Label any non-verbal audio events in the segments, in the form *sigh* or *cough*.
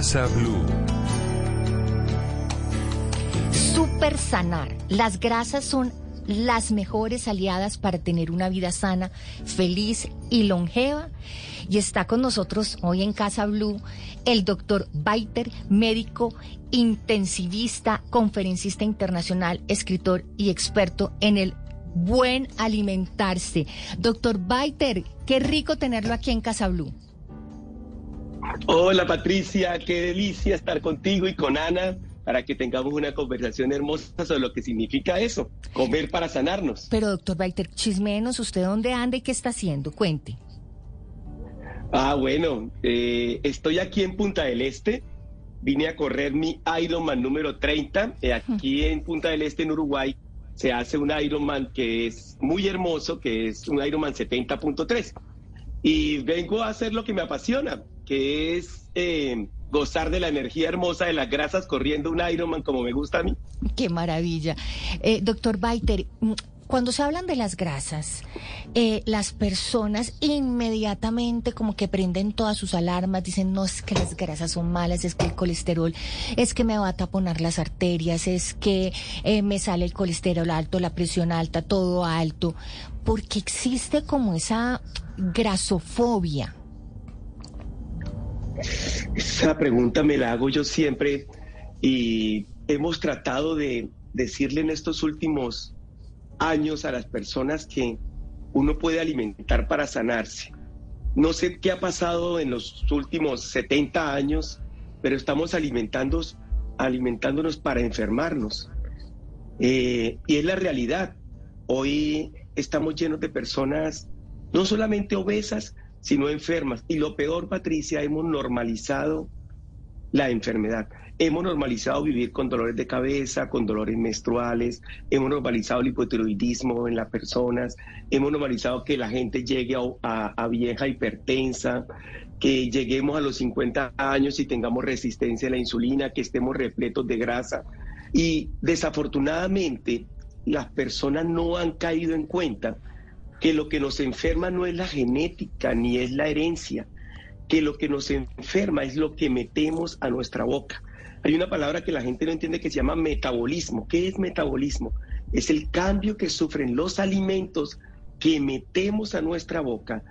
Casa Blue. Super sanar. Las grasas son las mejores aliadas para tener una vida sana, feliz y longeva. Y está con nosotros hoy en Casa Blue el doctor Baiter, médico intensivista, conferencista internacional, escritor y experto en el buen alimentarse. Doctor Baiter, qué rico tenerlo aquí en Casa Blue. Hola Patricia, qué delicia estar contigo y con Ana para que tengamos una conversación hermosa sobre lo que significa eso, comer para sanarnos. Pero doctor Baiter, chismenos, ¿usted dónde anda y qué está haciendo? Cuente. Ah, bueno, eh, estoy aquí en Punta del Este. Vine a correr mi Ironman número 30. Eh, aquí en Punta del Este, en Uruguay, se hace un Ironman que es muy hermoso, que es un Ironman 70.3. Y vengo a hacer lo que me apasiona, que es eh, gozar de la energía hermosa de las grasas corriendo un Ironman como me gusta a mí. Qué maravilla. doctor Baiter, cuando se hablan de las grasas, eh, las personas inmediatamente como que prenden todas sus alarmas, dicen, no es que las grasas son malas, es que el colesterol, es que me va a taponar las arterias, es que eh, me sale el colesterol alto, la presión alta, todo alto, porque existe como esa grasofobia. Esa pregunta me la hago yo siempre y hemos tratado de decirle en estos últimos años a las personas que uno puede alimentar para sanarse. No sé qué ha pasado en los últimos 70 años, pero estamos alimentándonos para enfermarnos. Eh, y es la realidad. Hoy estamos llenos de personas no solamente obesas, sino enfermas. Y lo peor, Patricia, hemos normalizado la enfermedad. Hemos normalizado vivir con dolores de cabeza, con dolores menstruales, hemos normalizado el hipotiroidismo en las personas, hemos normalizado que la gente llegue a, vieja hipertensa, que lleguemos a los 50 años y tengamos resistencia a la insulina, que estemos repletos de grasa. Y desafortunadamente las personas no han caído en cuenta que lo que nos enferma no es la genética ni es la herencia, que lo que nos enferma es lo que metemos a nuestra boca. Hay una palabra que la gente no entiende que se llama metabolismo. ¿Qué es metabolismo? Es el cambio que sufren los alimentos que metemos a nuestra boca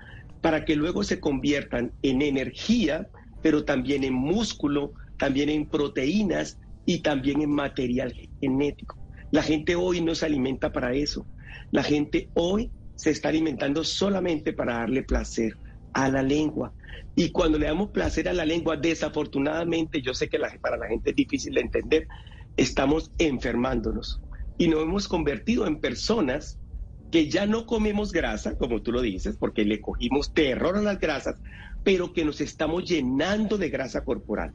para que luego se conviertan en energía, pero también en músculo, también en proteínas y también en material genético. La gente hoy no se alimenta para eso. La gente hoy se está alimentando solamente para darle placer a la lengua. Y cuando le damos placer a la lengua, desafortunadamente, yo sé que para la gente es difícil de entender, estamos enfermándonos. Y nos hemos convertido en personas que ya no comemos grasa, como tú lo dices, porque le cogimos terror a las grasas, pero que nos estamos llenando de grasa corporal.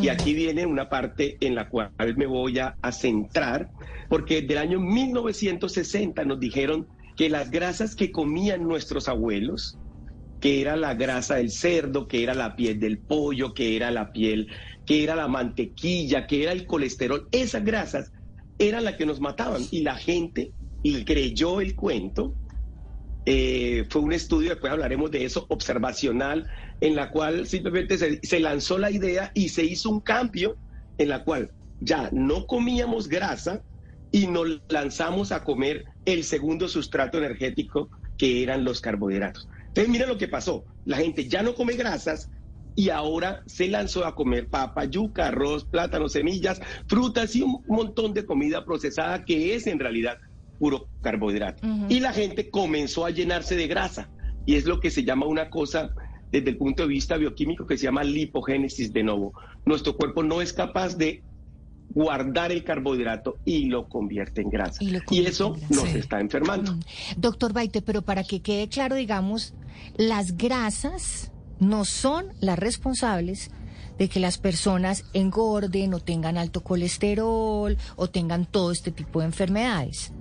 Y aquí viene una parte en la cual me voy a, a centrar, porque del año 1960 nos dijeron que las grasas que comían nuestros abuelos, que era la grasa del cerdo, que era la piel del pollo, que era la piel, que era la mantequilla, que era el colesterol. Esas grasas eran las que nos mataban y la gente y creyó el cuento. Eh, fue un estudio, después hablaremos de eso, observacional, en la cual simplemente se, se lanzó la idea y se hizo un cambio en la cual ya no comíamos grasa y nos lanzamos a comer el segundo sustrato energético que eran los carbohidratos. Entonces, mira lo que pasó. La gente ya no come grasas y ahora se lanzó a comer papa, yuca, arroz, plátano, semillas, frutas y un montón de comida procesada que es en realidad puro carbohidrato. Y la gente comenzó a llenarse de grasa. Y es lo que se llama una cosa desde el punto de vista bioquímico que se llama lipogénesis de nuevo. Nuestro cuerpo no es capaz de guardar el carbohidrato y lo convierte en grasa. Y, eso nos está enfermando. Mm. Doctor Baite, pero para que quede claro, digamos, las grasas no son las responsables de que las personas engorden o tengan alto colesterol o tengan todo este tipo de enfermedades.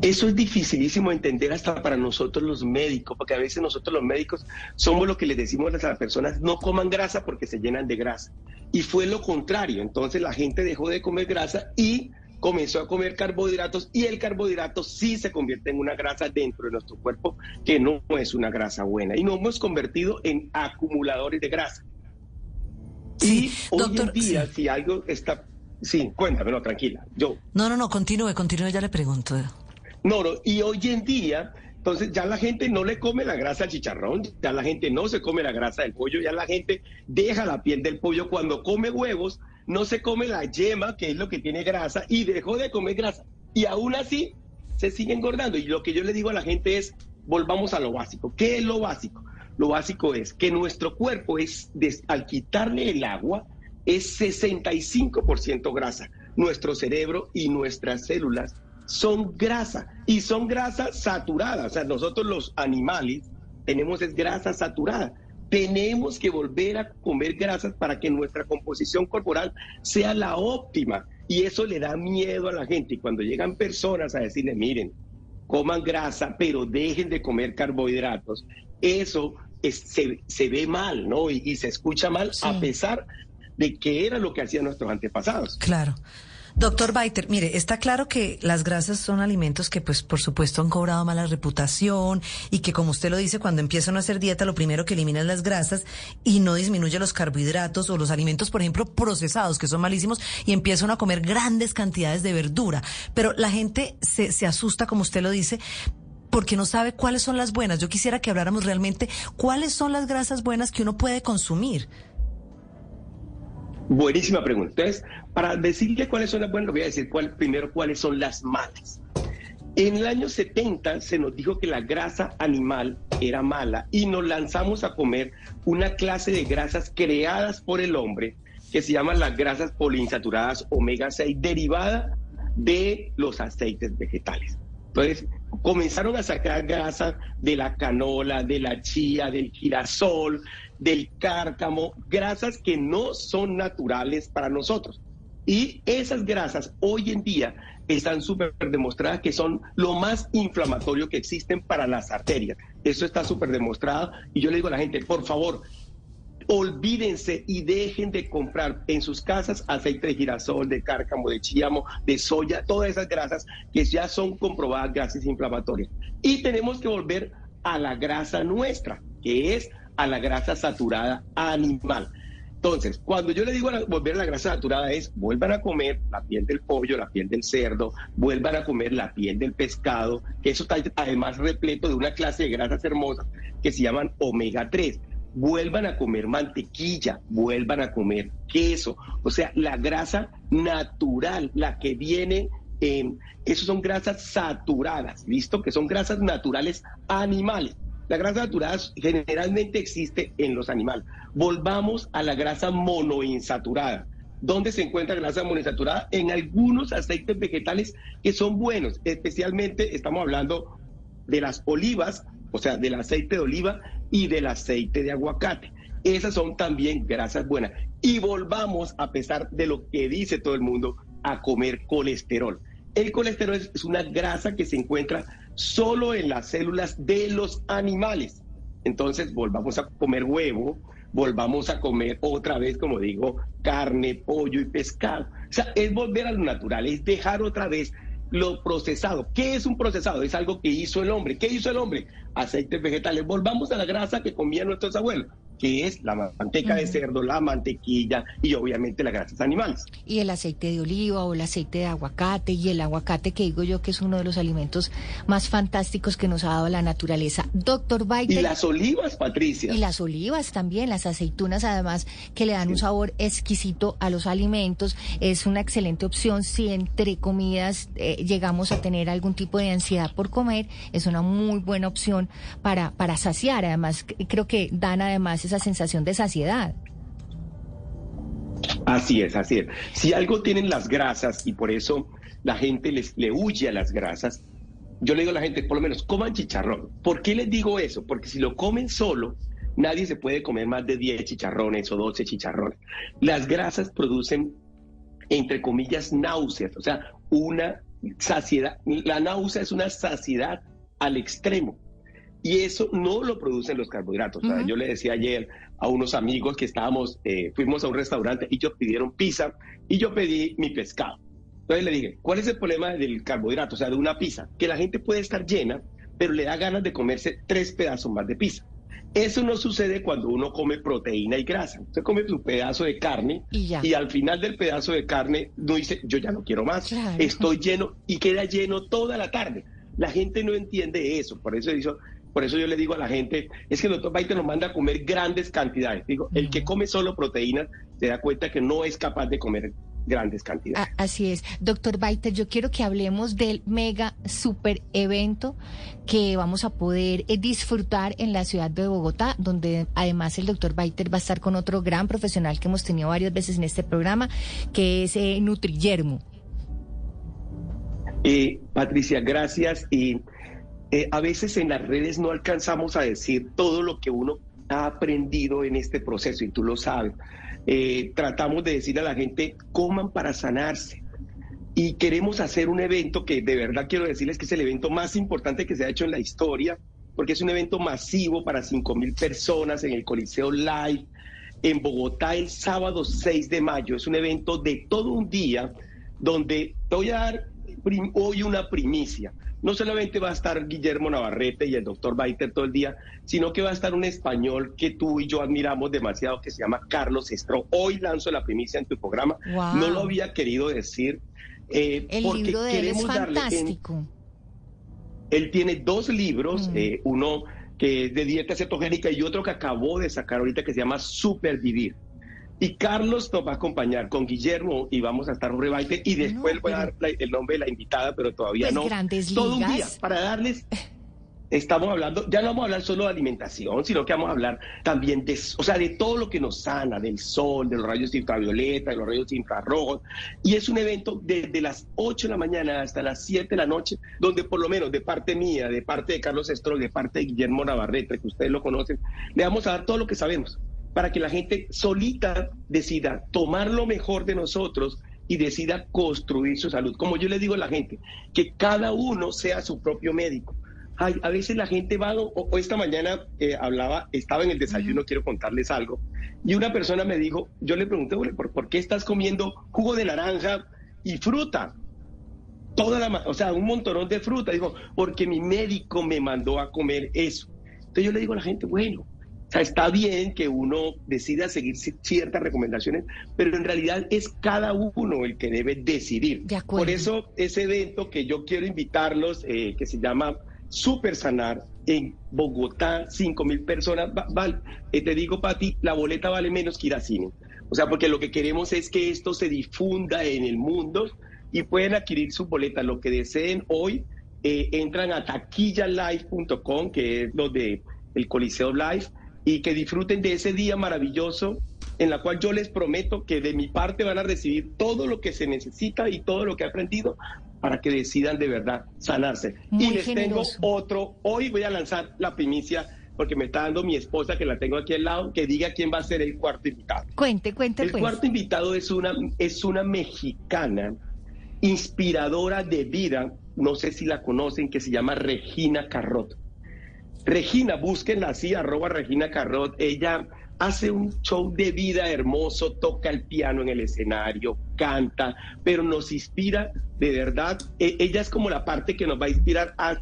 Eso es dificilísimo entender hasta para nosotros los médicos, porque a veces nosotros los médicos somos lo que les decimos a las personas, no coman grasa porque se llenan de grasa. Y fue lo contrario, entonces la gente dejó de comer grasa y comenzó a comer carbohidratos y el carbohidrato sí se convierte en una grasa dentro de nuestro cuerpo que no es una grasa buena y nos hemos convertido en acumuladores de grasa. y hoy en día, si algo está... Sí, cuéntamelo, tranquila. Yo. No, no, no, continúe, continúe, ya le pregunto. No, no, y hoy en día entonces ya la gente no le come la grasa al chicharrón, ya la gente no se come la grasa del pollo, ya la gente deja la piel del pollo. Cuando come huevos, no se come la yema, que es lo que tiene grasa, y dejó de comer grasa. Y aún así se sigue engordando. Y lo que yo le digo a la gente es, volvamos a lo básico. ¿Qué es lo básico? Lo básico es que nuestro cuerpo es, al quitarle el agua, es 65% grasa. Nuestro cerebro y nuestras células son grasa y son grasas saturadas. O sea, nosotros los animales tenemos es grasa saturada. Tenemos que volver a comer grasas para que nuestra composición corporal sea la óptima. Y eso le da miedo a la gente. Y cuando llegan personas a decirle, miren, coman grasa, pero dejen de comer carbohidratos, eso se, ve mal, ¿no? Y, se escucha mal a pesar de que era lo que hacían nuestros antepasados. Claro. Doctor Baiter, mire, está claro que las grasas son alimentos que, pues, por supuesto, han cobrado mala reputación y que, como usted lo dice, cuando empiezan a hacer dieta, lo primero que eliminan las grasas y no disminuye los carbohidratos o los alimentos, por ejemplo, procesados, que son malísimos, y empiezan a comer grandes cantidades de verdura. Pero la gente se, se asusta, como usted lo dice, porque no sabe cuáles son las buenas. Yo quisiera que habláramos realmente cuáles son las grasas buenas que uno puede consumir. Buenísima pregunta. Entonces, para decirle cuáles son las buenas, voy a decir cuál, primero cuáles son las malas. En el año 70 se nos dijo que la grasa animal era mala y nos lanzamos a comer una clase de grasas creadas por el hombre que se llaman las grasas poliinsaturadas omega 6 derivada de los aceites vegetales. Entonces, comenzaron a sacar grasa de la canola, de la chía, del girasol, del cárcamo, grasas que no son naturales para nosotros. Y esas grasas hoy en día están súper demostradas que son lo más inflamatorio que existen para las arterias. Eso está súper demostrado. Y yo le digo a la gente, por favor, olvídense y dejen de comprar en sus casas aceite de girasol, de cárcamo, de chíamo, de soya, todas esas grasas que ya son comprobadas grasas inflamatorias. Y tenemos que volver a la grasa nuestra, que es a la grasa saturada animal. Entonces, cuando yo le digo volver a la grasa saturada es vuelvan a comer la piel del pollo, la piel del cerdo, vuelvan a comer la piel del pescado, que eso está además repleto de una clase de grasas hermosas que se llaman omega 3. Vuelvan a comer mantequilla, vuelvan a comer queso, o sea, la grasa natural, la que viene en, esos son grasas saturadas, ¿listo? Que son grasas naturales animales. La grasa saturada generalmente existe en los animales. Volvamos a la grasa monoinsaturada. ¿Dónde se encuentra grasa monoinsaturada? En algunos aceites vegetales que son buenos. Especialmente estamos hablando de las olivas, o sea, del aceite de oliva y del aceite de aguacate. Esas son también grasas buenas. Y volvamos, a pesar de lo que dice todo el mundo, a comer colesterol. El colesterol es una grasa que se encuentra solo en las células de los animales. Entonces volvamos a comer huevo, volvamos a comer otra vez, como digo, carne, pollo y pescado. O sea, es volver a lo natural, es dejar otra vez lo procesado. ¿Qué es un procesado? Es algo que hizo el hombre. ¿Qué hizo el hombre? Aceites vegetales. Volvamos a la grasa que comían nuestros abuelos que es la manteca de cerdo, la mantequilla y obviamente las grasas animales. Y el aceite de oliva o el aceite de aguacate y el aguacate que digo yo que es uno de los alimentos más fantásticos que nos ha dado la naturaleza. Doctor Baiter. Y las olivas, Patricia. Y las olivas también, las aceitunas además que le dan un sabor exquisito a los alimentos. Es una excelente opción si entre comidas eh, llegamos a tener algún tipo de ansiedad por comer. Es una muy buena opción para, para saciar. Además, creo que dan además esa sensación de saciedad. Así es, así es. Si algo tienen las grasas y por eso la gente les, le huye a las grasas, yo le digo a la gente, por lo menos coman chicharrón. ¿Por qué les digo eso? Porque si lo comen solo, nadie se puede comer más de 10 chicharrones o 12 chicharrones. Las grasas producen, entre comillas, náuseas, o sea, una saciedad. La náusea es una saciedad al extremo. Y eso no lo producen los carbohidratos. yo le decía ayer a unos amigos que estábamos, eh, fuimos a un restaurante y ellos pidieron pizza y yo pedí mi pescado. Entonces le dije, ¿cuál es el problema del carbohidrato, o sea, de una pizza? Que la gente puede estar llena, pero le da ganas de comerse tres pedazos más de pizza. Eso no sucede cuando uno come proteína y grasa. Usted come su pedazo de carne y, al final del pedazo de carne no dice, yo ya no quiero más, estoy lleno y queda lleno toda la tarde. La gente no entiende eso, por eso, por eso yo le digo a la gente, es que el doctor Baite nos manda a comer grandes cantidades. Digo, el que come solo proteínas se da cuenta que no es capaz de comer grandes cantidades. Así es. Doctor Baiter, yo quiero que hablemos del mega super evento que vamos a poder eh, disfrutar en la ciudad de Bogotá, donde además el doctor Baiter va a estar con otro gran profesional que hemos tenido varias veces en este programa, que es eh, Nutrillermo. Eh, Patricia, gracias. Y eh, a veces en las redes no alcanzamos a decir todo lo que uno ha aprendido en este proceso, y tú lo sabes. Eh, tratamos de decir a la gente, coman para sanarse. Y queremos hacer un evento que de verdad quiero decirles que es el evento más importante que se ha hecho en la historia, porque es un evento masivo para 5 mil personas en el Coliseo Live, en Bogotá el sábado 6 de mayo. Es un evento de todo un día donde voy a dar hoy una primicia no solamente va a estar Guillermo Navarrete y el doctor Baiter todo el día, sino que va a estar un español que tú y yo admiramos demasiado, que se llama Carlos Estro. Hoy lanzo la primicia en tu programa. No lo había querido decir. Eh, el libro de él es fantástico. él tiene dos libros, mm. eh, uno que es de dieta cetogénica y otro que acabó de sacar ahorita que se llama Supervivir. Y Carlos nos va a acompañar con Guillermo y vamos a estar un rebaite y después voy a dar el nombre de la invitada, pero todavía pues no. Grandes Todo un día para darles. Estamos hablando, ya no vamos a hablar solo de alimentación, sino que vamos a hablar también de, o sea, de todo lo que nos sana, del sol, de los rayos ultravioleta, de los rayos infrarrojos. Y es un evento desde las 8 de la mañana hasta las 7 de la noche, donde por lo menos de parte mía, de parte de Carlos Estrol, de parte de Guillermo Navarrete, que ustedes lo conocen, le vamos a dar todo lo que sabemos para que la gente solita decida tomar lo mejor de nosotros y decida construir su salud. Como yo le digo a la gente, que cada uno sea su propio médico. Ay, a veces la gente va, o, esta mañana eh, hablaba, estaba en el desayuno, quiero contarles algo, y una persona me dijo, yo le pregunté, ¿por, ¿por qué estás comiendo jugo de naranja y fruta? Toda la, o sea, un montonón de fruta. Dijo, porque mi médico me mandó a comer eso. Entonces yo le digo a la gente, bueno, o sea, está bien que uno decida seguir ciertas recomendaciones, pero en realidad es cada uno el que debe decidir. Por eso ese evento que yo quiero invitarlos, eh, que se llama Super Sanar, en Bogotá, 5 mil personas, eh, te digo, Pati, la boleta vale menos que ir a cine. O sea, porque lo que queremos es que esto se difunda en el mundo y pueden adquirir su boleta, lo que deseen hoy. Eh, entran a taquillalive.com, que es lo de el Coliseo Live, y que disfruten de ese día maravilloso en la cual yo les prometo que de mi parte van a recibir todo lo que se necesita y todo lo que he aprendido para que decidan de verdad sanarse. y les tengo otro, hoy voy a lanzar la primicia porque me está dando mi esposa que la tengo aquí al lado, que diga quién va a ser el cuarto invitado. Cuente, cuente. El pues. cuarto invitado es una, es una mexicana inspiradora de vida, no sé si la conocen, que se llama Regina Carrot. Regina, búsquenla así, arroba Regina Carrot. Ella hace un show de vida hermoso, toca el piano en el escenario, canta, pero nos inspira de verdad. E, ella es como la parte que nos va a inspirar a,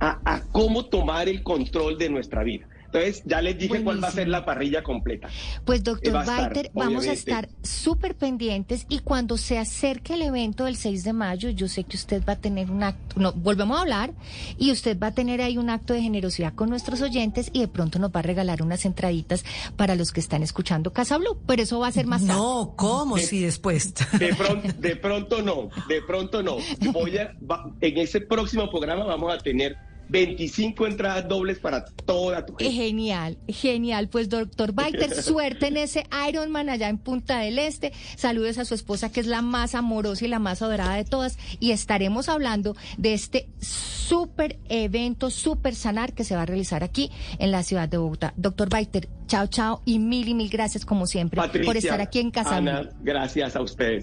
a cómo tomar el control de nuestra vida. Entonces, ya les dije cuál va a ser la parrilla completa. Pues, doctor Walter, vamos a estar súper pendientes y cuando se acerque el evento del 6 de mayo, yo sé que usted va a tener un acto, no, volvemos a hablar, y usted va a tener ahí un acto de generosidad con nuestros oyentes y de pronto nos va a regalar unas entraditas para los que están escuchando Casa Blue, pero eso va a ser más tarde. No, ¿cómo si después? De pronto, de pronto no, de pronto no. Voy a, en ese próximo programa vamos a tener 25 entradas dobles para toda tu gente. Genial, genial. Pues doctor Baiter, *laughs* suerte en ese Ironman allá en Punta del Este. Saludos a su esposa que es la más amorosa y la más adorada de todas. Y estaremos hablando de este súper evento, súper sanar que se va a realizar aquí en la ciudad de Bogotá. Doctor Baiter, chao, chao y mil y mil gracias como siempre por estar aquí en Casa. Ana, gracias a ustedes.